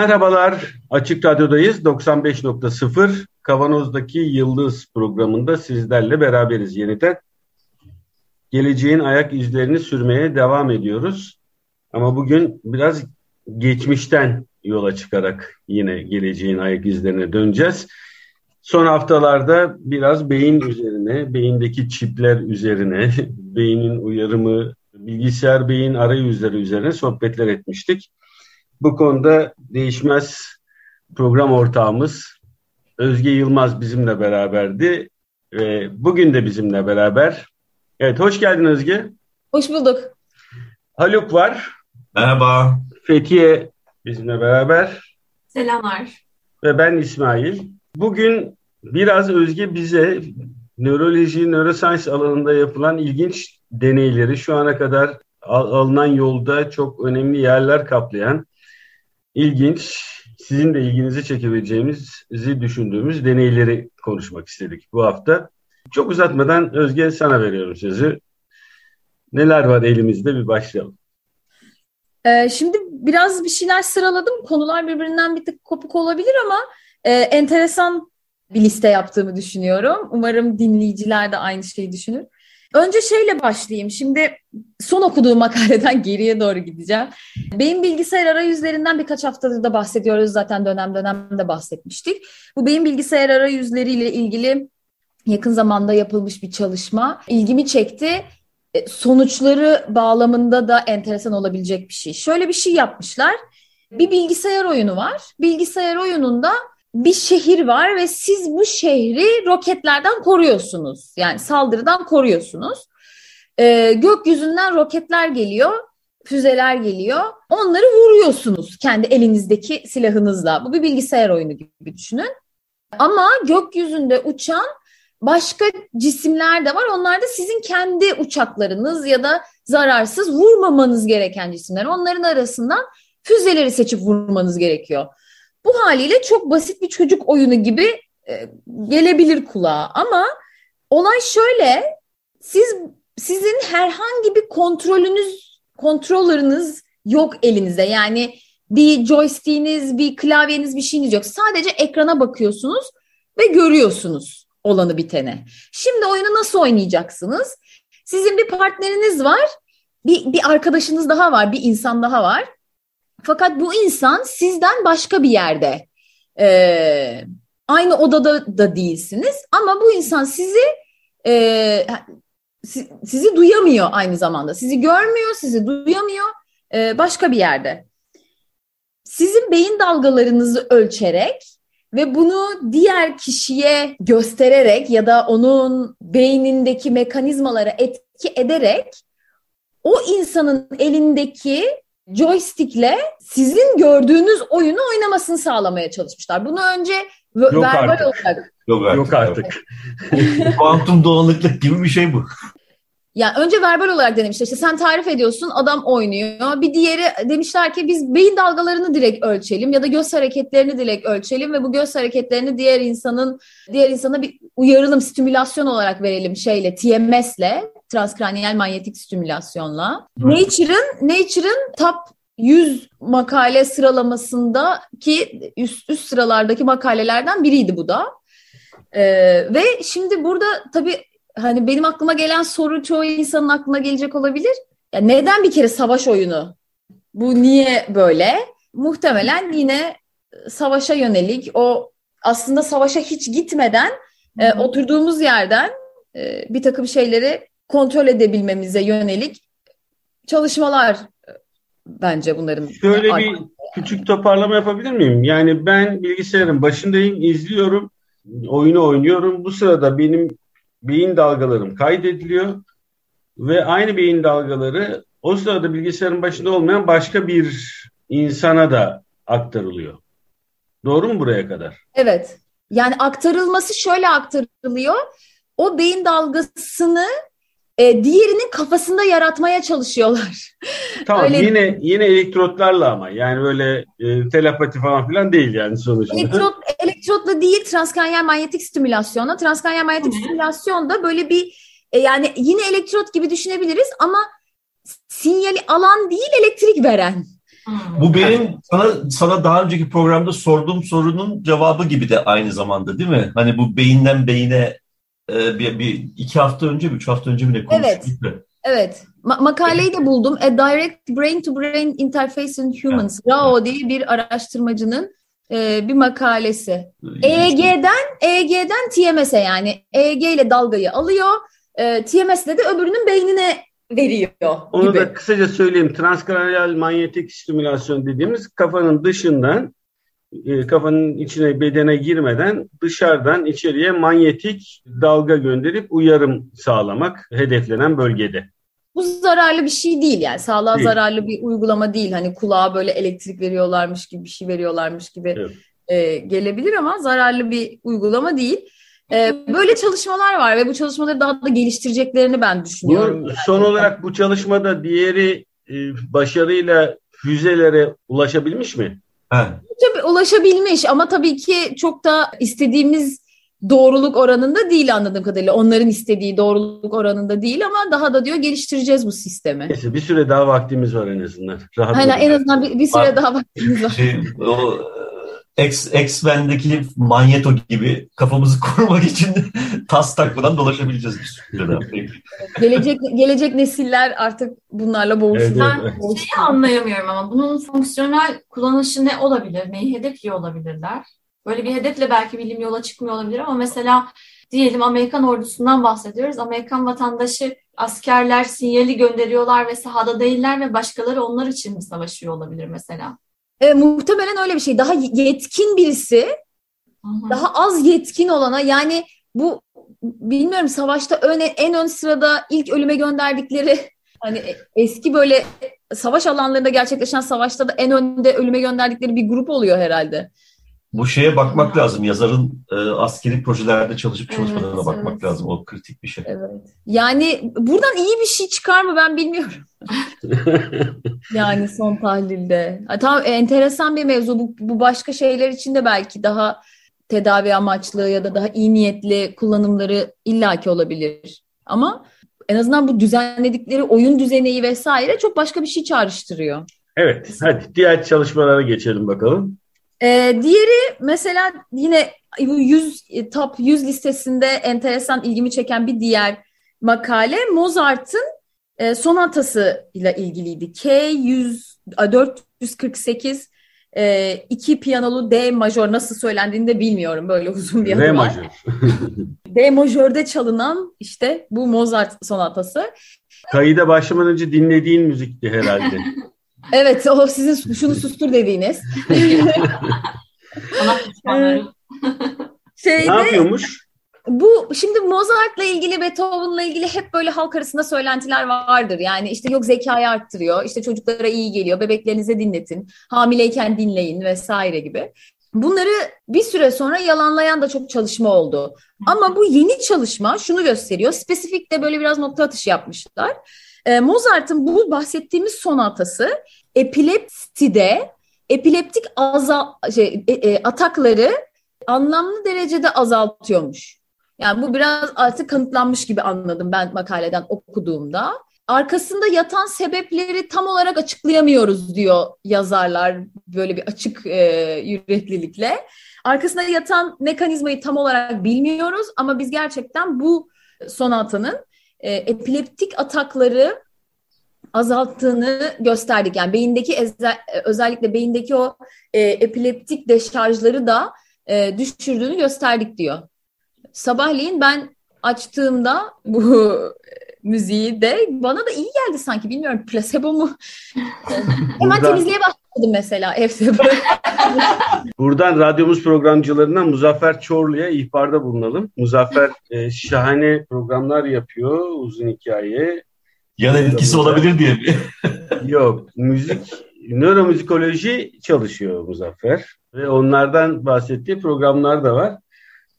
Merhabalar, Açık Radyo'dayız. 95.0 Kavanoz'daki Yıldız programında sizlerle beraberiz yeniden. Geleceğin ayak izlerini sürmeye devam ediyoruz. Ama bugün biraz geçmişten yola çıkarak yine geleceğin ayak izlerine döneceğiz. Son haftalarda biraz beyin üzerine, beyindeki çipler üzerine, beynin uyarımı, bilgisayar beyin arayüzleri üzerine sohbetler etmiştik. Bu konuda değişmez program ortağımız Özge Yılmaz bizimle beraberdi ve bugün de bizimle beraber. Evet, hoş geldin Özge. Hoş bulduk. Haluk var. Merhaba. Fethiye bizimle beraber. Selamlar. Ve ben İsmail. Bugün biraz Özge bize nöroloji, neuroscience alanında yapılan ilginç deneyleri şu ana kadar alınan yolda çok önemli yerler kaplayan ilginç, sizin de ilginizi çekebileceğimizi düşündüğümüz deneyleri konuşmak istedik bu hafta. Çok uzatmadan Özge sana veriyorum sözü. Neler var elimizde bir başlayalım. Ee, şimdi biraz bir şeyler sıraladım. Konular birbirinden bir tık kopuk olabilir ama e, enteresan bir liste yaptığımı düşünüyorum. Umarım dinleyiciler de aynı şeyi düşünür. Önce şeyle başlayayım. Şimdi son okuduğum makaleden geriye doğru gideceğim. Beyin bilgisayar arayüzlerinden birkaç haftadır da bahsediyoruz. Zaten dönem dönem de bahsetmiştik. Bu beyin bilgisayar arayüzleriyle ilgili yakın zamanda yapılmış bir çalışma ilgimi çekti. E, sonuçları bağlamında da enteresan olabilecek bir şey. Şöyle bir şey yapmışlar. Bir bilgisayar oyunu var. Bilgisayar oyununda bir şehir var ve siz bu şehri roketlerden koruyorsunuz. Yani saldırıdan koruyorsunuz. Ee, gökyüzünden roketler geliyor, füzeler geliyor. Onları vuruyorsunuz kendi elinizdeki silahınızla. Bu bir bilgisayar oyunu gibi düşünün. Ama gökyüzünde uçan başka cisimler de var. Onlar da sizin kendi uçaklarınız ya da zararsız vurmamanız gereken cisimler. Onların arasından füzeleri seçip vurmanız gerekiyor. Bu haliyle çok basit bir çocuk oyunu gibi e, gelebilir kulağa ama olay şöyle siz sizin herhangi bir kontrolünüz kontrolörünüz yok elinize. Yani bir joystick'iniz, bir klavyeniz, bir şeyiniz yok. Sadece ekrana bakıyorsunuz ve görüyorsunuz olanı bitene. Şimdi oyunu nasıl oynayacaksınız? Sizin bir partneriniz var, bir, bir arkadaşınız daha var, bir insan daha var. Fakat bu insan sizden başka bir yerde. Ee, aynı odada da değilsiniz ama bu insan sizi e, sizi duyamıyor aynı zamanda. Sizi görmüyor, sizi duyamıyor e, başka bir yerde. Sizin beyin dalgalarınızı ölçerek ve bunu diğer kişiye göstererek ya da onun beynindeki mekanizmalara etki ederek o insanın elindeki joystickle sizin gördüğünüz oyunu oynamasını sağlamaya çalışmışlar. Bunu önce Yok verbal artık. olarak. Yok artık. Yok artık. Kuantum doğallıklık gibi bir şey bu. Yani önce verbal olarak denemişler. İşte sen tarif ediyorsun, adam oynuyor. Bir diğeri demişler ki biz beyin dalgalarını direkt ölçelim ya da göz hareketlerini direkt ölçelim ve bu göz hareketlerini diğer insanın diğer insana bir uyarılım, stimülasyon olarak verelim şeyle, TMS'le, transkraniyel manyetik stimülasyonla. Nature'ın Nature'ın top 100 makale sıralamasında ki üst üst sıralardaki makalelerden biriydi bu da. Ee, ve şimdi burada tabii hani benim aklıma gelen soru çoğu insanın aklına gelecek olabilir. Ya neden bir kere savaş oyunu? Bu niye böyle? Muhtemelen yine savaşa yönelik o aslında savaşa hiç gitmeden e, oturduğumuz yerden e, bir takım şeyleri kontrol edebilmemize yönelik çalışmalar e, bence bunların. Şöyle bir küçük toparlama yapabilir miyim? Yani ben bilgisayarın başındayım, izliyorum, oyunu oynuyorum. Bu sırada benim beyin dalgalarım kaydediliyor ve aynı beyin dalgaları o sırada bilgisayarın başında olmayan başka bir insana da aktarılıyor. Doğru mu buraya kadar? Evet. Yani aktarılması şöyle aktarılıyor. O beyin dalgasını e, diğerinin kafasında yaratmaya çalışıyorlar. Tamam Öyle- yine yine elektrotlarla ama yani böyle e, telepati falan filan değil yani sonuçta. Elektrot, elektrotla değil transkranyal manyetik stimülasyonla. Transkranyal manyetik stimülasyon da böyle bir e, yani yine elektrot gibi düşünebiliriz ama sinyali alan değil elektrik veren. Bu benim sana sana daha önceki programda sorduğum sorunun cevabı gibi de aynı zamanda değil mi? Hani bu beyinden beyine e, bir, bir iki hafta önce mi, üç hafta önce mi ne konuştuk? da. Evet. Ma- makaleyi de buldum. A Direct Brain to Brain Interface in Humans. RAO diye bir araştırmacının e, bir makalesi. EEG'den EEG'den TMS'e yani EEG ile dalgayı alıyor. E, TMS'le de öbürünün beynine veriyor Onu gibi. da kısaca söyleyeyim. Transkranyal manyetik stimülasyon dediğimiz kafanın dışından e, kafanın içine bedene girmeden dışarıdan içeriye manyetik dalga gönderip uyarım sağlamak hedeflenen bölgede. Bu zararlı bir şey değil yani. Sağlığa Değil. zararlı bir uygulama değil. Hani kulağa böyle elektrik veriyorlarmış gibi bir şey veriyorlarmış gibi Evet. e, gelebilir ama zararlı bir uygulama değil. E, böyle çalışmalar var ve bu çalışmaları daha da geliştireceklerini ben düşünüyorum. Bu, son olarak bu çalışmada diğeri e, başarıyla füzelere ulaşabilmiş mi? Ha, Tabii ulaşabilmiş ama tabii ki çok da istediğimiz doğruluk oranında değil anladığım kadarıyla. Onların istediği doğruluk oranında değil ama daha da diyor geliştireceğiz bu sistemi. Neyse bir süre daha vaktimiz var en azından. Rahat Aynen en azından bir, bir süre daha vaktimiz var. şey, o X-Men'deki manyeto gibi kafamızı korumak için tas takmadan dolaşabileceğiz. Peki. Gelecek gelecek nesiller artık bunlarla boğuşurlar. Evet, Ben şeyi anlayamıyorum ama bunun fonksiyonel kullanışı ne olabilir? Neyi hedefliyor olabilirler? Böyle bir hedefle belki bilim yola çıkmıyor olabilir ama mesela diyelim Amerikan ordusundan bahsediyoruz. Amerikan vatandaşı askerler sinyali gönderiyorlar ve sahada değiller ve başkaları onlar için mi savaşıyor olabilir mesela? E, muhtemelen öyle bir şey. Daha yetkin birisi hı. daha az yetkin olana yani bu bilmiyorum savaşta ön, en ön sırada ilk ölüme gönderdikleri hani eski böyle savaş alanlarında gerçekleşen savaşta da en önde ölüme gönderdikleri bir grup oluyor herhalde. Bu şeye bakmak lazım. Yazarın e, askeri projelerde çalışıp çalışmadığına Evet, bakmak evet. lazım. O kritik bir şey. Evet. Yani buradan iyi bir şey çıkar mı ben bilmiyorum. Yani son tahlilde. Ha, Tamam enteresan bir mevzu. Bu, bu başka şeyler için de belki daha tedavi amaçlı ya da daha iyi niyetli kullanımları illaki olabilir. Ama en azından bu düzenledikleri oyun düzeneyi vesaire çok başka bir şey çağrıştırıyor. Evet, hadi diğer çalışmalara geçelim bakalım. Ee, diğeri mesela yine bu 100 e, top 100 listesinde enteresan ilgimi çeken bir diğer makale Mozart'ın e, sonatası ile ilgiliydi. K100 a, 448 e, iki piyanolu D majör nasıl söylendiğini de bilmiyorum böyle uzun bir adı var. majör. D majörde çalınan işte bu Mozart sonatası. Kayıda başlamadan önce dinlediğin müzikti herhalde. Evet o sizin şunu sustur dediğiniz. Şeyde, ne yapıyormuş? Bu şimdi Mozart'la ilgili Beethoven'la ilgili hep böyle halk arasında söylentiler vardır. Yani işte yok zekayı arttırıyor, işte çocuklara iyi geliyor, bebeklerinize dinletin, hamileyken dinleyin vesaire gibi. Bunları bir süre sonra yalanlayan da çok çalışma oldu. Ama bu yeni çalışma şunu gösteriyor. Spesifik de böyle biraz nokta atışı yapmışlar. Ee, Mozart'ın bu bahsettiğimiz sonatası epilepside epileptik azal, şey, e, e, atakları anlamlı derecede azaltıyormuş. Yani bu biraz artık kanıtlanmış gibi anladım ben makaleden okuduğumda. Arkasında yatan sebepleri tam olarak açıklayamıyoruz diyor yazarlar böyle bir açık e, yüreklilikle. Arkasında yatan mekanizmayı tam olarak bilmiyoruz ama biz gerçekten bu sonatanın e, epileptik atakları azalttığını gösterdik. Yani beyindeki eze- özellikle beyindeki o e, epileptik deşarjları da e, düşürdüğünü gösterdik diyor. Sabahleyin ben açtığımda bu müziği de bana da iyi geldi sanki bilmiyorum plasebo mu? Hemen temizliğe başladım mesela evde böyle. Buradan radyomuz programcılarına Muzaffer Çorlu'ya ihbarda bulunalım. Muzaffer e, şahane programlar yapıyor, uzun hikaye. Yan etkisi olabilir diye mi? Yok, müzik, nöromüzikoloji çalışıyor Muzaffer. Ve onlardan bahsettiği programlar da var.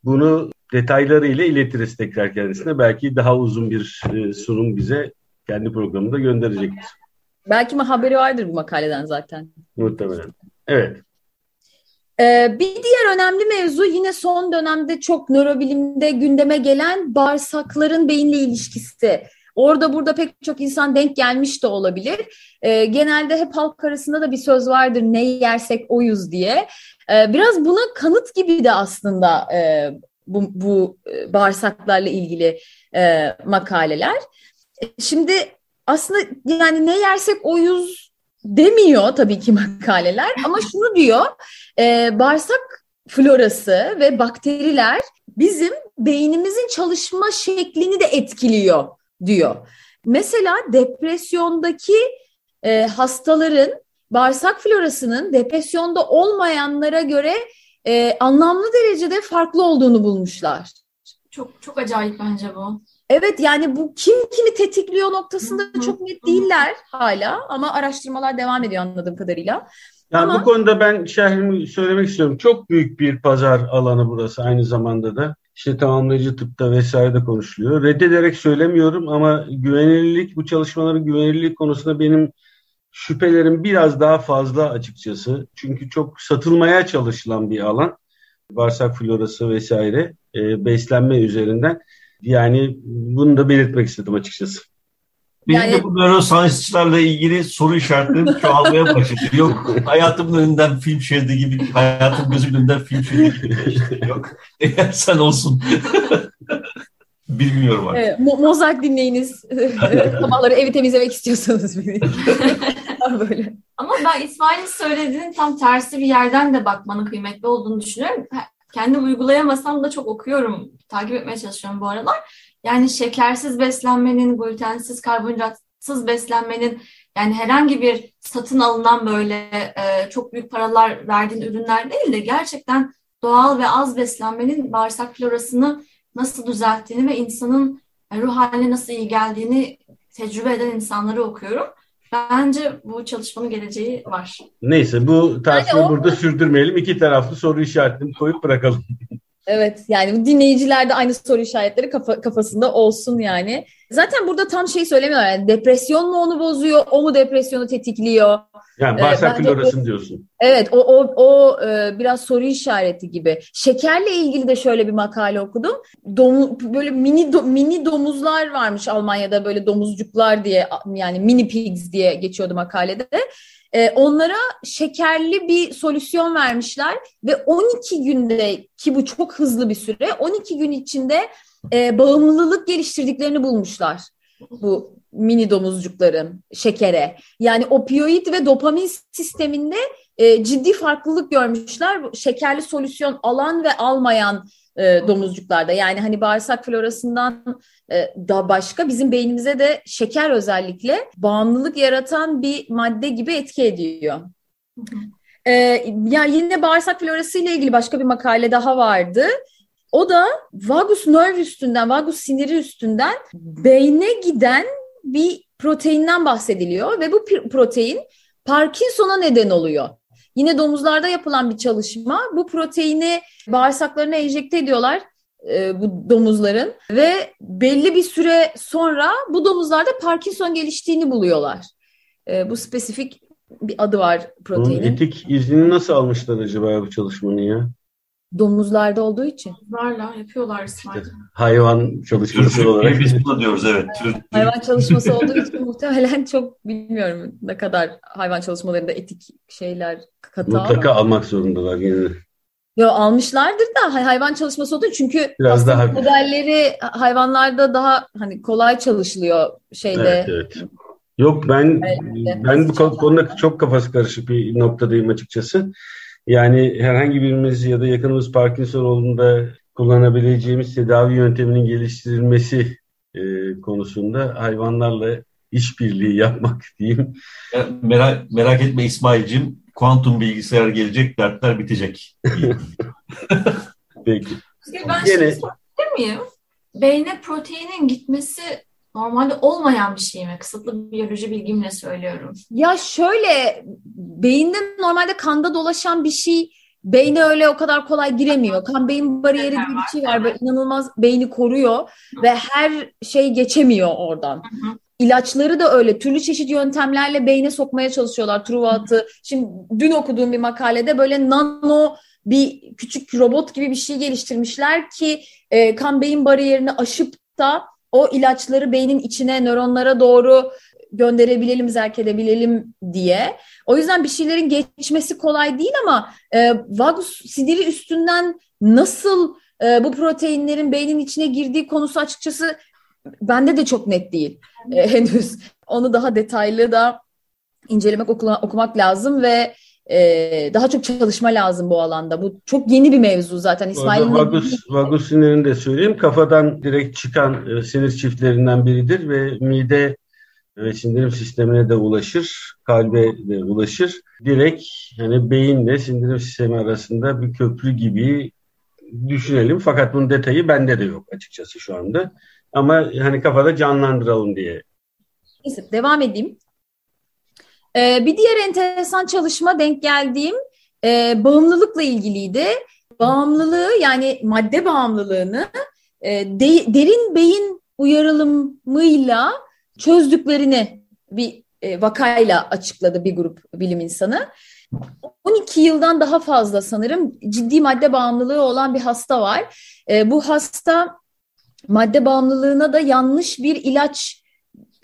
Bunu detaylarıyla iletiriz tekrar kendisine. Belki daha uzun bir e, sunum bize kendi programında gönderecektir. Belki mi haberi vardır bu makaleden zaten. Muhtemelen. Evet. Ee, bir diğer önemli mevzu yine son dönemde çok nörobilimde gündeme gelen bağırsakların beyinle ilişkisi. Orada burada pek çok insan denk gelmiş de olabilir. Ee, genelde hep halk arasında da bir söz vardır ne yersek oyuz diye. Ee, biraz buna kanıt gibi de aslında e, bu, bu e, bağırsaklarla ilgili e, makaleler. Şimdi aslında yani ne yersek oyuz demiyor tabii ki makaleler ama şunu diyor e, bağırsak florası ve bakteriler bizim beynimizin çalışma şeklini de etkiliyor diyor. Mesela depresyondaki e, hastaların bağırsak florasının depresyonda olmayanlara göre e, anlamlı derecede farklı olduğunu bulmuşlar. Çok çok acayip bence bu. Evet yani bu kim kimi tetikliyor noktasında çok net değiller hala ama araştırmalar devam ediyor anladığım kadarıyla. Yani ama... bu konuda ben şehrimi söylemek istiyorum. Çok büyük bir pazar alanı burası aynı zamanda da. İşte tamamlayıcı tıpta vesaire de konuşuluyor. Reddederek söylemiyorum ama güvenilirlik, bu çalışmaların güvenilirlik konusunda benim şüphelerim biraz daha fazla açıkçası. Çünkü çok satılmaya çalışılan bir alan. Bağırsak florası vesaire e, beslenme üzerinden. Yani bunu da belirtmek istedim açıkçası. Benim yani... de bu nöroscience'larla ilgili soru işaretlerim çoğalmaya başladı. Yok hayatımın önünden film şeridi gibi, hayatım gözümün önünden film şeridi gibi. Yok. Eğer sen olsun. Bilmiyorum artık. Evet, Mo Mozart dinleyiniz. Sabahları evi temizlemek istiyorsanız. Böyle. Ama ben İsmail'in söylediğinin tam tersi bir yerden de bakmanın kıymetli olduğunu düşünüyorum. Kendim uygulayamasam da çok okuyorum, takip etmeye çalışıyorum bu aralar. Yani şekersiz beslenmenin, glutensiz, karbonhidratsız beslenmenin yani herhangi bir satın alınan böyle e, çok büyük paralar verdiğin ürünler değil de gerçekten doğal ve az beslenmenin bağırsak florasını nasıl düzelttiğini ve insanın ruh haline nasıl iyi geldiğini tecrübe eden insanları okuyorum. Bence bu çalışmanın geleceği var. Neyse bu tartışmayı yani burada sürdürmeyelim. İki taraflı soru işaretini koyup bırakalım. Evet yani dinleyiciler de aynı soru işaretleri kafa, kafasında olsun yani. Zaten burada tam şey söylemiyorlar. Yani depresyon mu onu bozuyor, o mu depresyonu tetikliyor? Yani ee, bağırsak ee, florasını diyorsun. Evet o, o, o e, biraz soru işareti gibi. Şekerle ilgili de şöyle bir makale okudum. Domu, böyle mini do, mini domuzlar varmış Almanya'da böyle domuzcuklar diye yani mini pigs diye geçiyordu makalede. E, onlara şekerli bir solüsyon vermişler ve 12 günde ki bu çok hızlı bir süre 12 gün içinde e, bağımlılık geliştirdiklerini bulmuşlar bu mini domuzcukların şekere. Yani opioid ve dopamin sisteminde e, ciddi farklılık görmüşler. Şekerli solüsyon alan ve almayan e, domuzcuklarda. Yani hani bağırsak florasından e, da başka bizim beynimize de şeker özellikle bağımlılık yaratan bir madde gibi etki ediyor. E, ya yine bağırsak florası ile ilgili başka bir makale daha vardı. O da vagus nerve üstünden, vagus siniri üstünden beyne giden bir proteinden bahsediliyor ve bu protein Parkinson'a neden oluyor. Yine domuzlarda yapılan bir çalışma. Bu proteini bağırsaklarına enjekte ediyorlar e, bu domuzların ve belli bir süre sonra bu domuzlarda Parkinson geliştiğini buluyorlar. E, bu spesifik bir adı var proteinin. Bunun etik iznini nasıl almışlar acaba bu çalışmanın ya? Domuzlarda olduğu için. Domuzlarla yapıyorlar İşte, hayvan çalışması olarak. Biz bunu diyoruz evet. hayvan çalışması olduğu için muhtemelen çok bilmiyorum ne kadar hayvan çalışmalarında etik şeyler katı Mutlaka ama. almak zorundalar yine. Yo almışlardır da hayvan çalışması olduğu çünkü biraz daha modelleri hayvanlarda daha hani kolay çalışılıyor şeyde. Evet, evet. Yok ben ben bu konuda çok kafası karışık bir noktadayım açıkçası. Yani herhangi birimiz ya da yakınımız Parkinson olduğunda kullanabileceğimiz tedavi yönteminin geliştirilmesi e, konusunda hayvanlarla işbirliği yapmak diyeyim. Merak, merak etme İsmail'cim, kuantum bilgisayar gelecek, dertler bitecek. Peki. Ben Yine... şey miyim? Beyne proteinin gitmesi normalde olmayan bir şey mi? Kısıtlı biyoloji bilgimle söylüyorum. Ya şöyle beyinde normalde kanda dolaşan bir şey beyne öyle o kadar kolay giremiyor. Kan beyin bariyeri diye bir şey var. Böyle inanılmaz beyni koruyor ve her şey geçemiyor oradan. İlaçları da öyle. Türlü çeşit yöntemlerle beyne sokmaya çalışıyorlar Truvat'ı. Şimdi dün okuduğum bir makalede böyle nano bir küçük robot gibi bir şey geliştirmişler ki e, kan beyin bariyerini aşıp da o ilaçları beynin içine nöronlara doğru gönderebilelim, zerk edebilelim diye. O yüzden bir şeylerin geçmesi kolay değil ama e, vagus sidiri üstünden nasıl e, bu proteinlerin beynin içine girdiği konusu açıkçası bende de çok net değil e, henüz. Onu daha detaylı da incelemek, okula, okumak lazım ve e, daha çok çalışma lazım bu alanda. Bu çok yeni bir mevzu zaten. İsmail'in vagus, vagus sinirini de söyleyeyim. Kafadan direkt çıkan e, sinir çiftlerinden biridir ve mide ve sindirim sistemine de ulaşır, kalbe de ulaşır. Direkt yani beyinle sindirim sistemi arasında bir köprü gibi düşünelim. Fakat bunun detayı bende de yok açıkçası şu anda. Ama hani kafada canlandıralım diye. Neyse devam edeyim. Ee, bir diğer enteresan çalışma denk geldiğim e, bağımlılıkla ilgiliydi. Bağımlılığı yani madde bağımlılığını e, de, derin beyin uyarılımıyla çözdüklerini bir e, vakayla açıkladı bir grup bilim insanı. 12 yıldan daha fazla sanırım ciddi madde bağımlılığı olan bir hasta var. E, bu hasta madde bağımlılığına da yanlış bir ilaç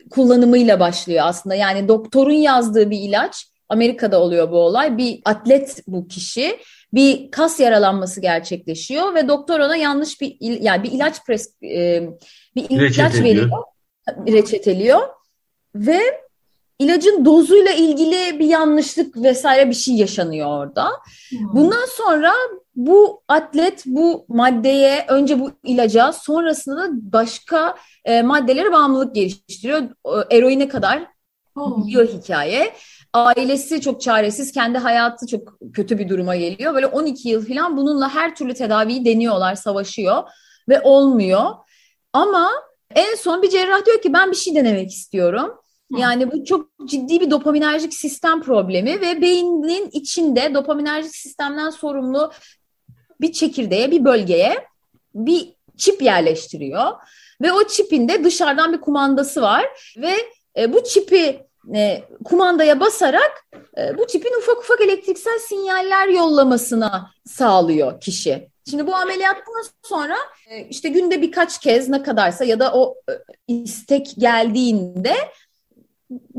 kullanımıyla başlıyor aslında. Yani doktorun yazdığı bir ilaç, Amerika'da oluyor bu olay. Bir atlet bu kişi, bir kas yaralanması gerçekleşiyor ve doktor ona yanlış bir yani bir ilaç pres e, bir ilaç veriyor, reçeteliyor ve ilacın dozuyla ilgili bir yanlışlık vesaire bir şey yaşanıyor orada. Hmm. Bundan sonra bu atlet bu maddeye önce bu ilaca sonrasında da başka e, maddelere bağımlılık geliştiriyor. Eroine kadar gidiyor hikaye. Ailesi çok çaresiz, kendi hayatı çok kötü bir duruma geliyor. Böyle 12 yıl falan bununla her türlü tedaviyi deniyorlar, savaşıyor ve olmuyor. Ama en son bir cerrah diyor ki ben bir şey denemek istiyorum. Yani bu çok ciddi bir dopaminerjik sistem problemi ve beynin içinde dopaminerjik sistemden sorumlu bir çekirdeğe, bir bölgeye bir çip yerleştiriyor. Ve o çipin de dışarıdan bir kumandası var ve e, bu çipi e, kumandaya basarak e, bu çipin ufak ufak elektriksel sinyaller yollamasına sağlıyor kişi. Şimdi bu ameliyattan sonra e, işte günde birkaç kez ne kadarsa ya da o e, istek geldiğinde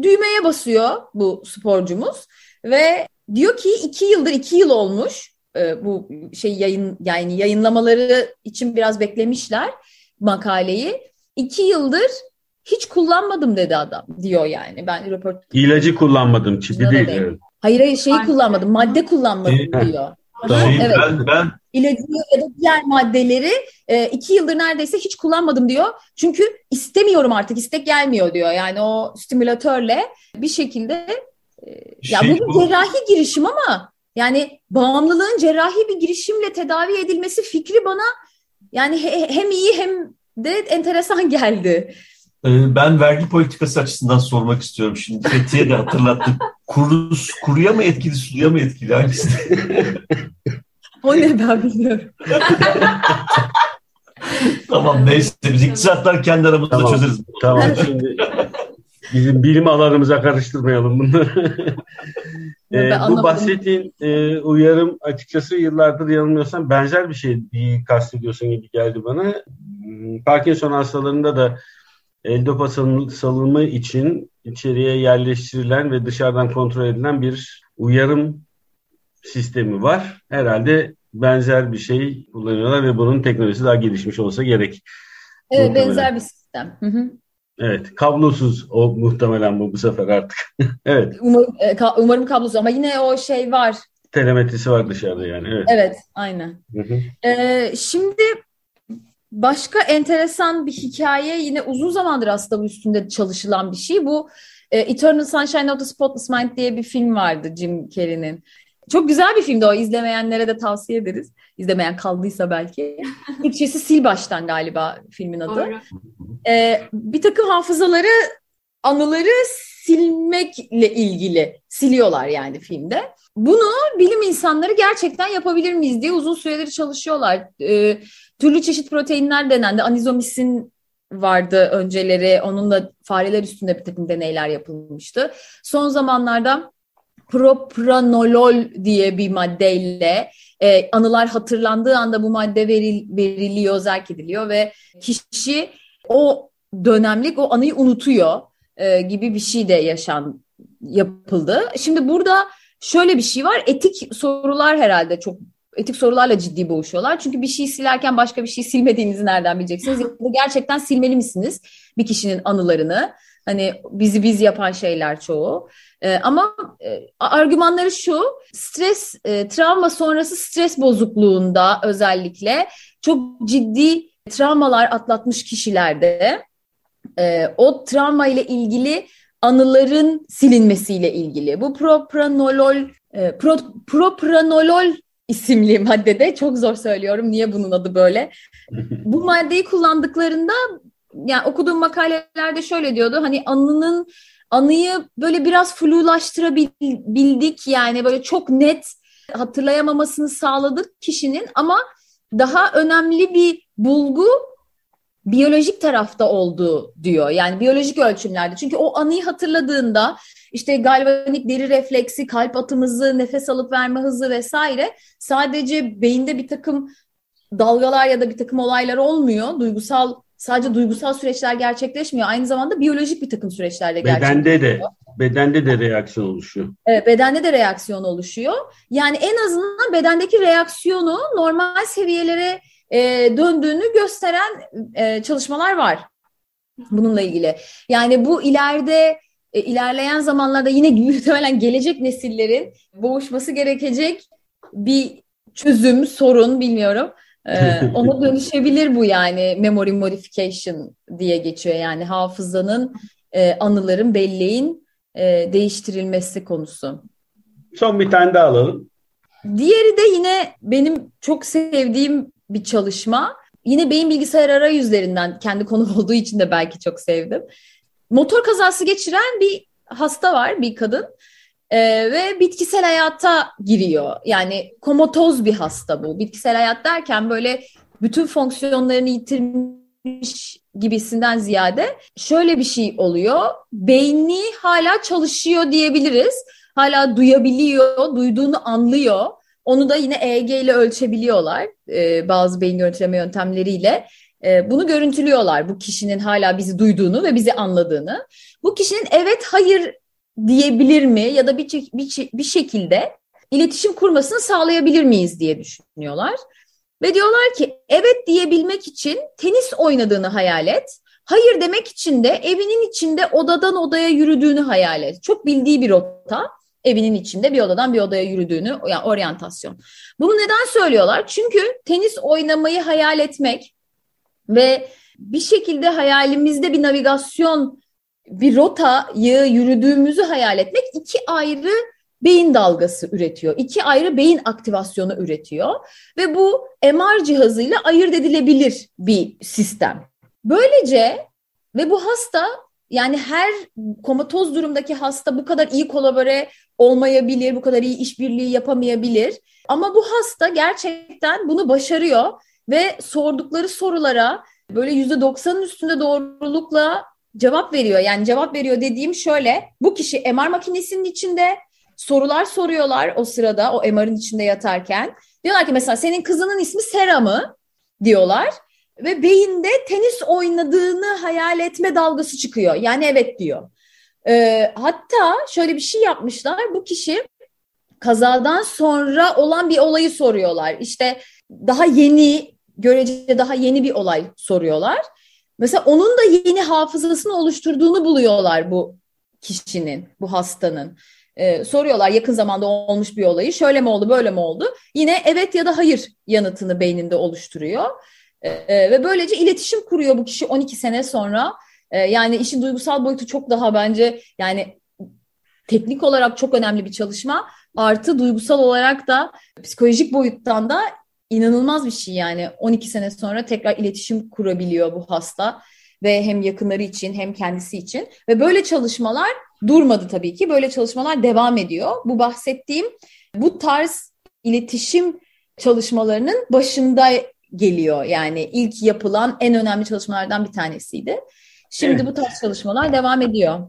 düğmeye basıyor bu sporcumuz ve diyor ki iki yıldır iki yıl olmuş e, bu şey yayın yani yayınlamaları için biraz beklemişler makaleyi. İki yıldır hiç kullanmadım dedi adam diyor yani. Ben röport İlacı kullanmadım çipi değil. Evet. Hayır hayır şeyi kullanmadım madde kullanmadım diyor. Şey, evet. Ben, ben ilacı ya da diğer maddeleri e, iki yıldır neredeyse hiç kullanmadım diyor. Çünkü istemiyorum artık istek gelmiyor diyor. Yani o stimülatörle bir şekilde e, şey, ya bu bir cerrahi girişim ama yani bağımlılığın cerrahi bir girişimle tedavi edilmesi fikri bana yani he, hem iyi hem de enteresan geldi. Ee, ben vergi politikası açısından sormak istiyorum şimdi. Fethiye de hatırlattı. Kuru, kuruya mı etkili, suya mı etkili? Hangisi? o ne ben bilmiyorum. tamam neyse biz iktisatlar kendi aramızda tamam, çözeriz. Tamam şimdi bizim bilim alanımıza karıştırmayalım bunları. e, bu bahsettiğin e, uyarım açıkçası yıllardır yanılmıyorsam benzer bir şey kastediyorsun gibi geldi bana. Hmm, Parkinson hastalarında da L-dopa salınımı için içeriye yerleştirilen ve dışarıdan kontrol edilen bir uyarım sistemi var. Herhalde benzer bir şey kullanıyorlar ve bunun teknolojisi daha gelişmiş olsa gerek. Evet, muhtemelen. benzer bir sistem. Hı hı. Evet, kablosuz o muhtemelen bu bu sefer artık. evet. Umarım, e, umarım kablosuz ama yine o şey var. Telemetrisi var dışarıda yani. Evet, evet aynen. Hı hı. Ee, şimdi başka enteresan bir hikaye yine uzun zamandır aslında bu üstünde çalışılan bir şey. Bu e, Eternal Sunshine of the Spotless Mind diye bir film vardı Jim Carrey'nin. Çok güzel bir filmdi o. İzlemeyenlere de tavsiye ederiz. İzlemeyen kaldıysa belki. Türkçesi Sil Baştan galiba filmin adı. Ee, bir takım hafızaları, anıları silmekle ilgili siliyorlar yani filmde. Bunu bilim insanları gerçekten yapabilir miyiz diye uzun süredir çalışıyorlar. E, türlü çeşit proteinler denendi. Anizomisin vardı önceleri. Onunla fareler üstünde bir takım deneyler yapılmıştı. Son zamanlarda propranolol diye bir maddeyle e, anılar hatırlandığı anda bu madde veril, veriliyor, zerk ediliyor ve kişi o dönemlik o anıyı unutuyor e, gibi bir şey de yaşan yapıldı. Şimdi burada şöyle bir şey var. Etik sorular herhalde çok etik sorularla ciddi boğuşuyorlar. Çünkü bir şey silerken başka bir şey silmediğinizi nereden bileceksiniz? Da gerçekten silmeli misiniz bir kişinin anılarını? Hani bizi biz yapan şeyler çoğu. E, ama e, argümanları şu, stres, e, travma sonrası stres bozukluğunda özellikle çok ciddi travmalar atlatmış kişilerde e, o travma ile ilgili anıların silinmesiyle ilgili. Bu propranolol, e, pro, propranolol isimli maddede çok zor söylüyorum. Niye bunun adı böyle? Bu maddeyi kullandıklarında yani okuduğum makalelerde şöyle diyordu. Hani anının anıyı böyle biraz flulaştırabildik yani böyle çok net hatırlayamamasını sağladık kişinin ama daha önemli bir bulgu biyolojik tarafta olduğu diyor. Yani biyolojik ölçümlerde. Çünkü o anıyı hatırladığında işte galvanik deri refleksi, kalp atımızı, nefes alıp verme hızı vesaire sadece beyinde bir takım dalgalar ya da bir takım olaylar olmuyor. Duygusal sadece duygusal süreçler gerçekleşmiyor. Aynı zamanda biyolojik bir takım süreçlerle gerçekleşiyor. Bedende de bedende de reaksiyon oluşuyor. Evet, bedende de reaksiyon oluşuyor. Yani en azından bedendeki reaksiyonu normal seviyelere e, döndüğünü gösteren e, çalışmalar var bununla ilgili. Yani bu ileride e, ilerleyen zamanlarda yine muhtemelen gelecek nesillerin boğuşması gerekecek bir çözüm, sorun bilmiyorum. Ee, ona dönüşebilir bu yani memory modification diye geçiyor yani hafızanın, e, anıların, belleğin e, değiştirilmesi konusu. Son bir tane daha alalım. Diğeri de yine benim çok sevdiğim bir çalışma. Yine beyin bilgisayar arayüzlerinden kendi konu olduğu için de belki çok sevdim. Motor kazası geçiren bir hasta var, bir kadın. Ee, ve bitkisel hayata giriyor. Yani komotoz bir hasta bu. Bitkisel hayat derken böyle bütün fonksiyonlarını yitirmiş gibisinden ziyade şöyle bir şey oluyor. Beyni hala çalışıyor diyebiliriz. Hala duyabiliyor, duyduğunu anlıyor. Onu da yine EEG ile ölçebiliyorlar e, bazı beyin görüntüleme yöntemleriyle. E, bunu görüntülüyorlar bu kişinin hala bizi duyduğunu ve bizi anladığını. Bu kişinin evet hayır diyebilir mi ya da bir, bir, bir şekilde iletişim kurmasını sağlayabilir miyiz diye düşünüyorlar. Ve diyorlar ki evet diyebilmek için tenis oynadığını hayal et. Hayır demek için de evinin içinde odadan odaya yürüdüğünü hayal et. Çok bildiği bir rota evinin içinde bir odadan bir odaya yürüdüğünü yani oryantasyon. Bunu neden söylüyorlar? Çünkü tenis oynamayı hayal etmek ve bir şekilde hayalimizde bir navigasyon bir rotayı yürüdüğümüzü hayal etmek iki ayrı beyin dalgası üretiyor. İki ayrı beyin aktivasyonu üretiyor ve bu MR cihazıyla ayırt edilebilir bir sistem. Böylece ve bu hasta yani her komatoz durumdaki hasta bu kadar iyi kolabore olmayabilir, bu kadar iyi işbirliği yapamayabilir. Ama bu hasta gerçekten bunu başarıyor ve sordukları sorulara böyle yüzde doksanın üstünde doğrulukla cevap veriyor. Yani cevap veriyor dediğim şöyle. Bu kişi MR makinesinin içinde sorular soruyorlar o sırada o MR'ın içinde yatarken. Diyorlar ki mesela senin kızının ismi Sera mı? diyorlar. Ve beyinde tenis oynadığını hayal etme dalgası çıkıyor. Yani evet diyor. Ee, hatta şöyle bir şey yapmışlar. Bu kişi kazadan sonra olan bir olayı soruyorlar. İşte daha yeni, görece daha yeni bir olay soruyorlar. Mesela onun da yeni hafızasını oluşturduğunu buluyorlar bu kişinin, bu hastanın. Ee, soruyorlar yakın zamanda olmuş bir olayı. Şöyle mi oldu, böyle mi oldu? Yine evet ya da hayır yanıtını beyninde oluşturuyor. Ee, ve böylece iletişim kuruyor bu kişi 12 sene sonra. Ee, yani işin duygusal boyutu çok daha bence yani teknik olarak çok önemli bir çalışma. Artı duygusal olarak da psikolojik boyuttan da inanılmaz bir şey yani 12 sene sonra tekrar iletişim kurabiliyor bu hasta ve hem yakınları için hem kendisi için ve böyle çalışmalar durmadı tabii ki. Böyle çalışmalar devam ediyor. Bu bahsettiğim bu tarz iletişim çalışmalarının başında geliyor. Yani ilk yapılan en önemli çalışmalardan bir tanesiydi. Şimdi bu tarz çalışmalar devam ediyor.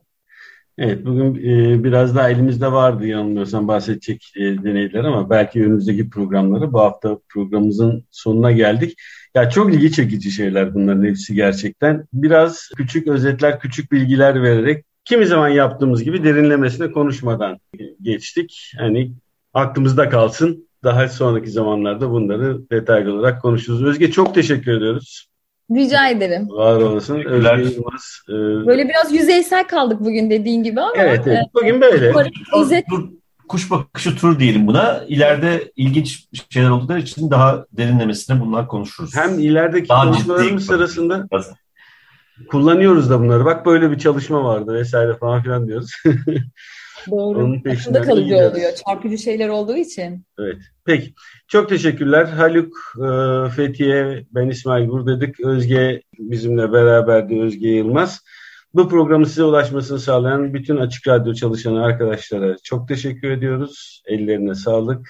Evet, bugün e, biraz daha elimizde vardı yanılmıyorsam bahsedecek e, deneyler ama belki önümüzdeki programları bu hafta programımızın sonuna geldik. Ya çok ilgi çekici şeyler bunların hepsi gerçekten. Biraz küçük özetler, küçük bilgiler vererek kimi zaman yaptığımız gibi derinlemesine konuşmadan geçtik. Hani aklımızda kalsın. Daha sonraki zamanlarda bunları detaylı olarak konuşuruz. Özge çok teşekkür ediyoruz. Rica ederim. Var olasın. Özge Yılmaz. E... Böyle biraz yüzeysel kaldık bugün dediğin gibi ama. Evet, evet. bugün böyle. Özet... Kuş bakışı tur diyelim buna. İleride ilginç şeyler oldukları için daha derinlemesine bunlar konuşuruz. Hem ilerideki konuşmalarımız sırasında kullanıyoruz da bunları. Bak böyle bir çalışma vardı vesaire falan filan diyoruz. Doğru. Onun Akılda kalıcı oluyor. Çarpıcı şeyler olduğu için. Evet. Peki. Çok teşekkürler. Haluk, e, Fethiye, ben İsmail buradaydık. Özge bizimle beraberdi Özge Yılmaz. Bu programı size ulaşmasını sağlayan bütün Açık Radyo çalışan arkadaşlara çok teşekkür ediyoruz. Ellerine sağlık.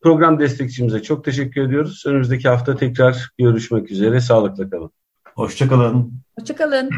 Program destekçimize çok teşekkür ediyoruz. Önümüzdeki hafta tekrar görüşmek üzere. Sağlıkla kalın. Hoşçakalın. Hoşçakalın.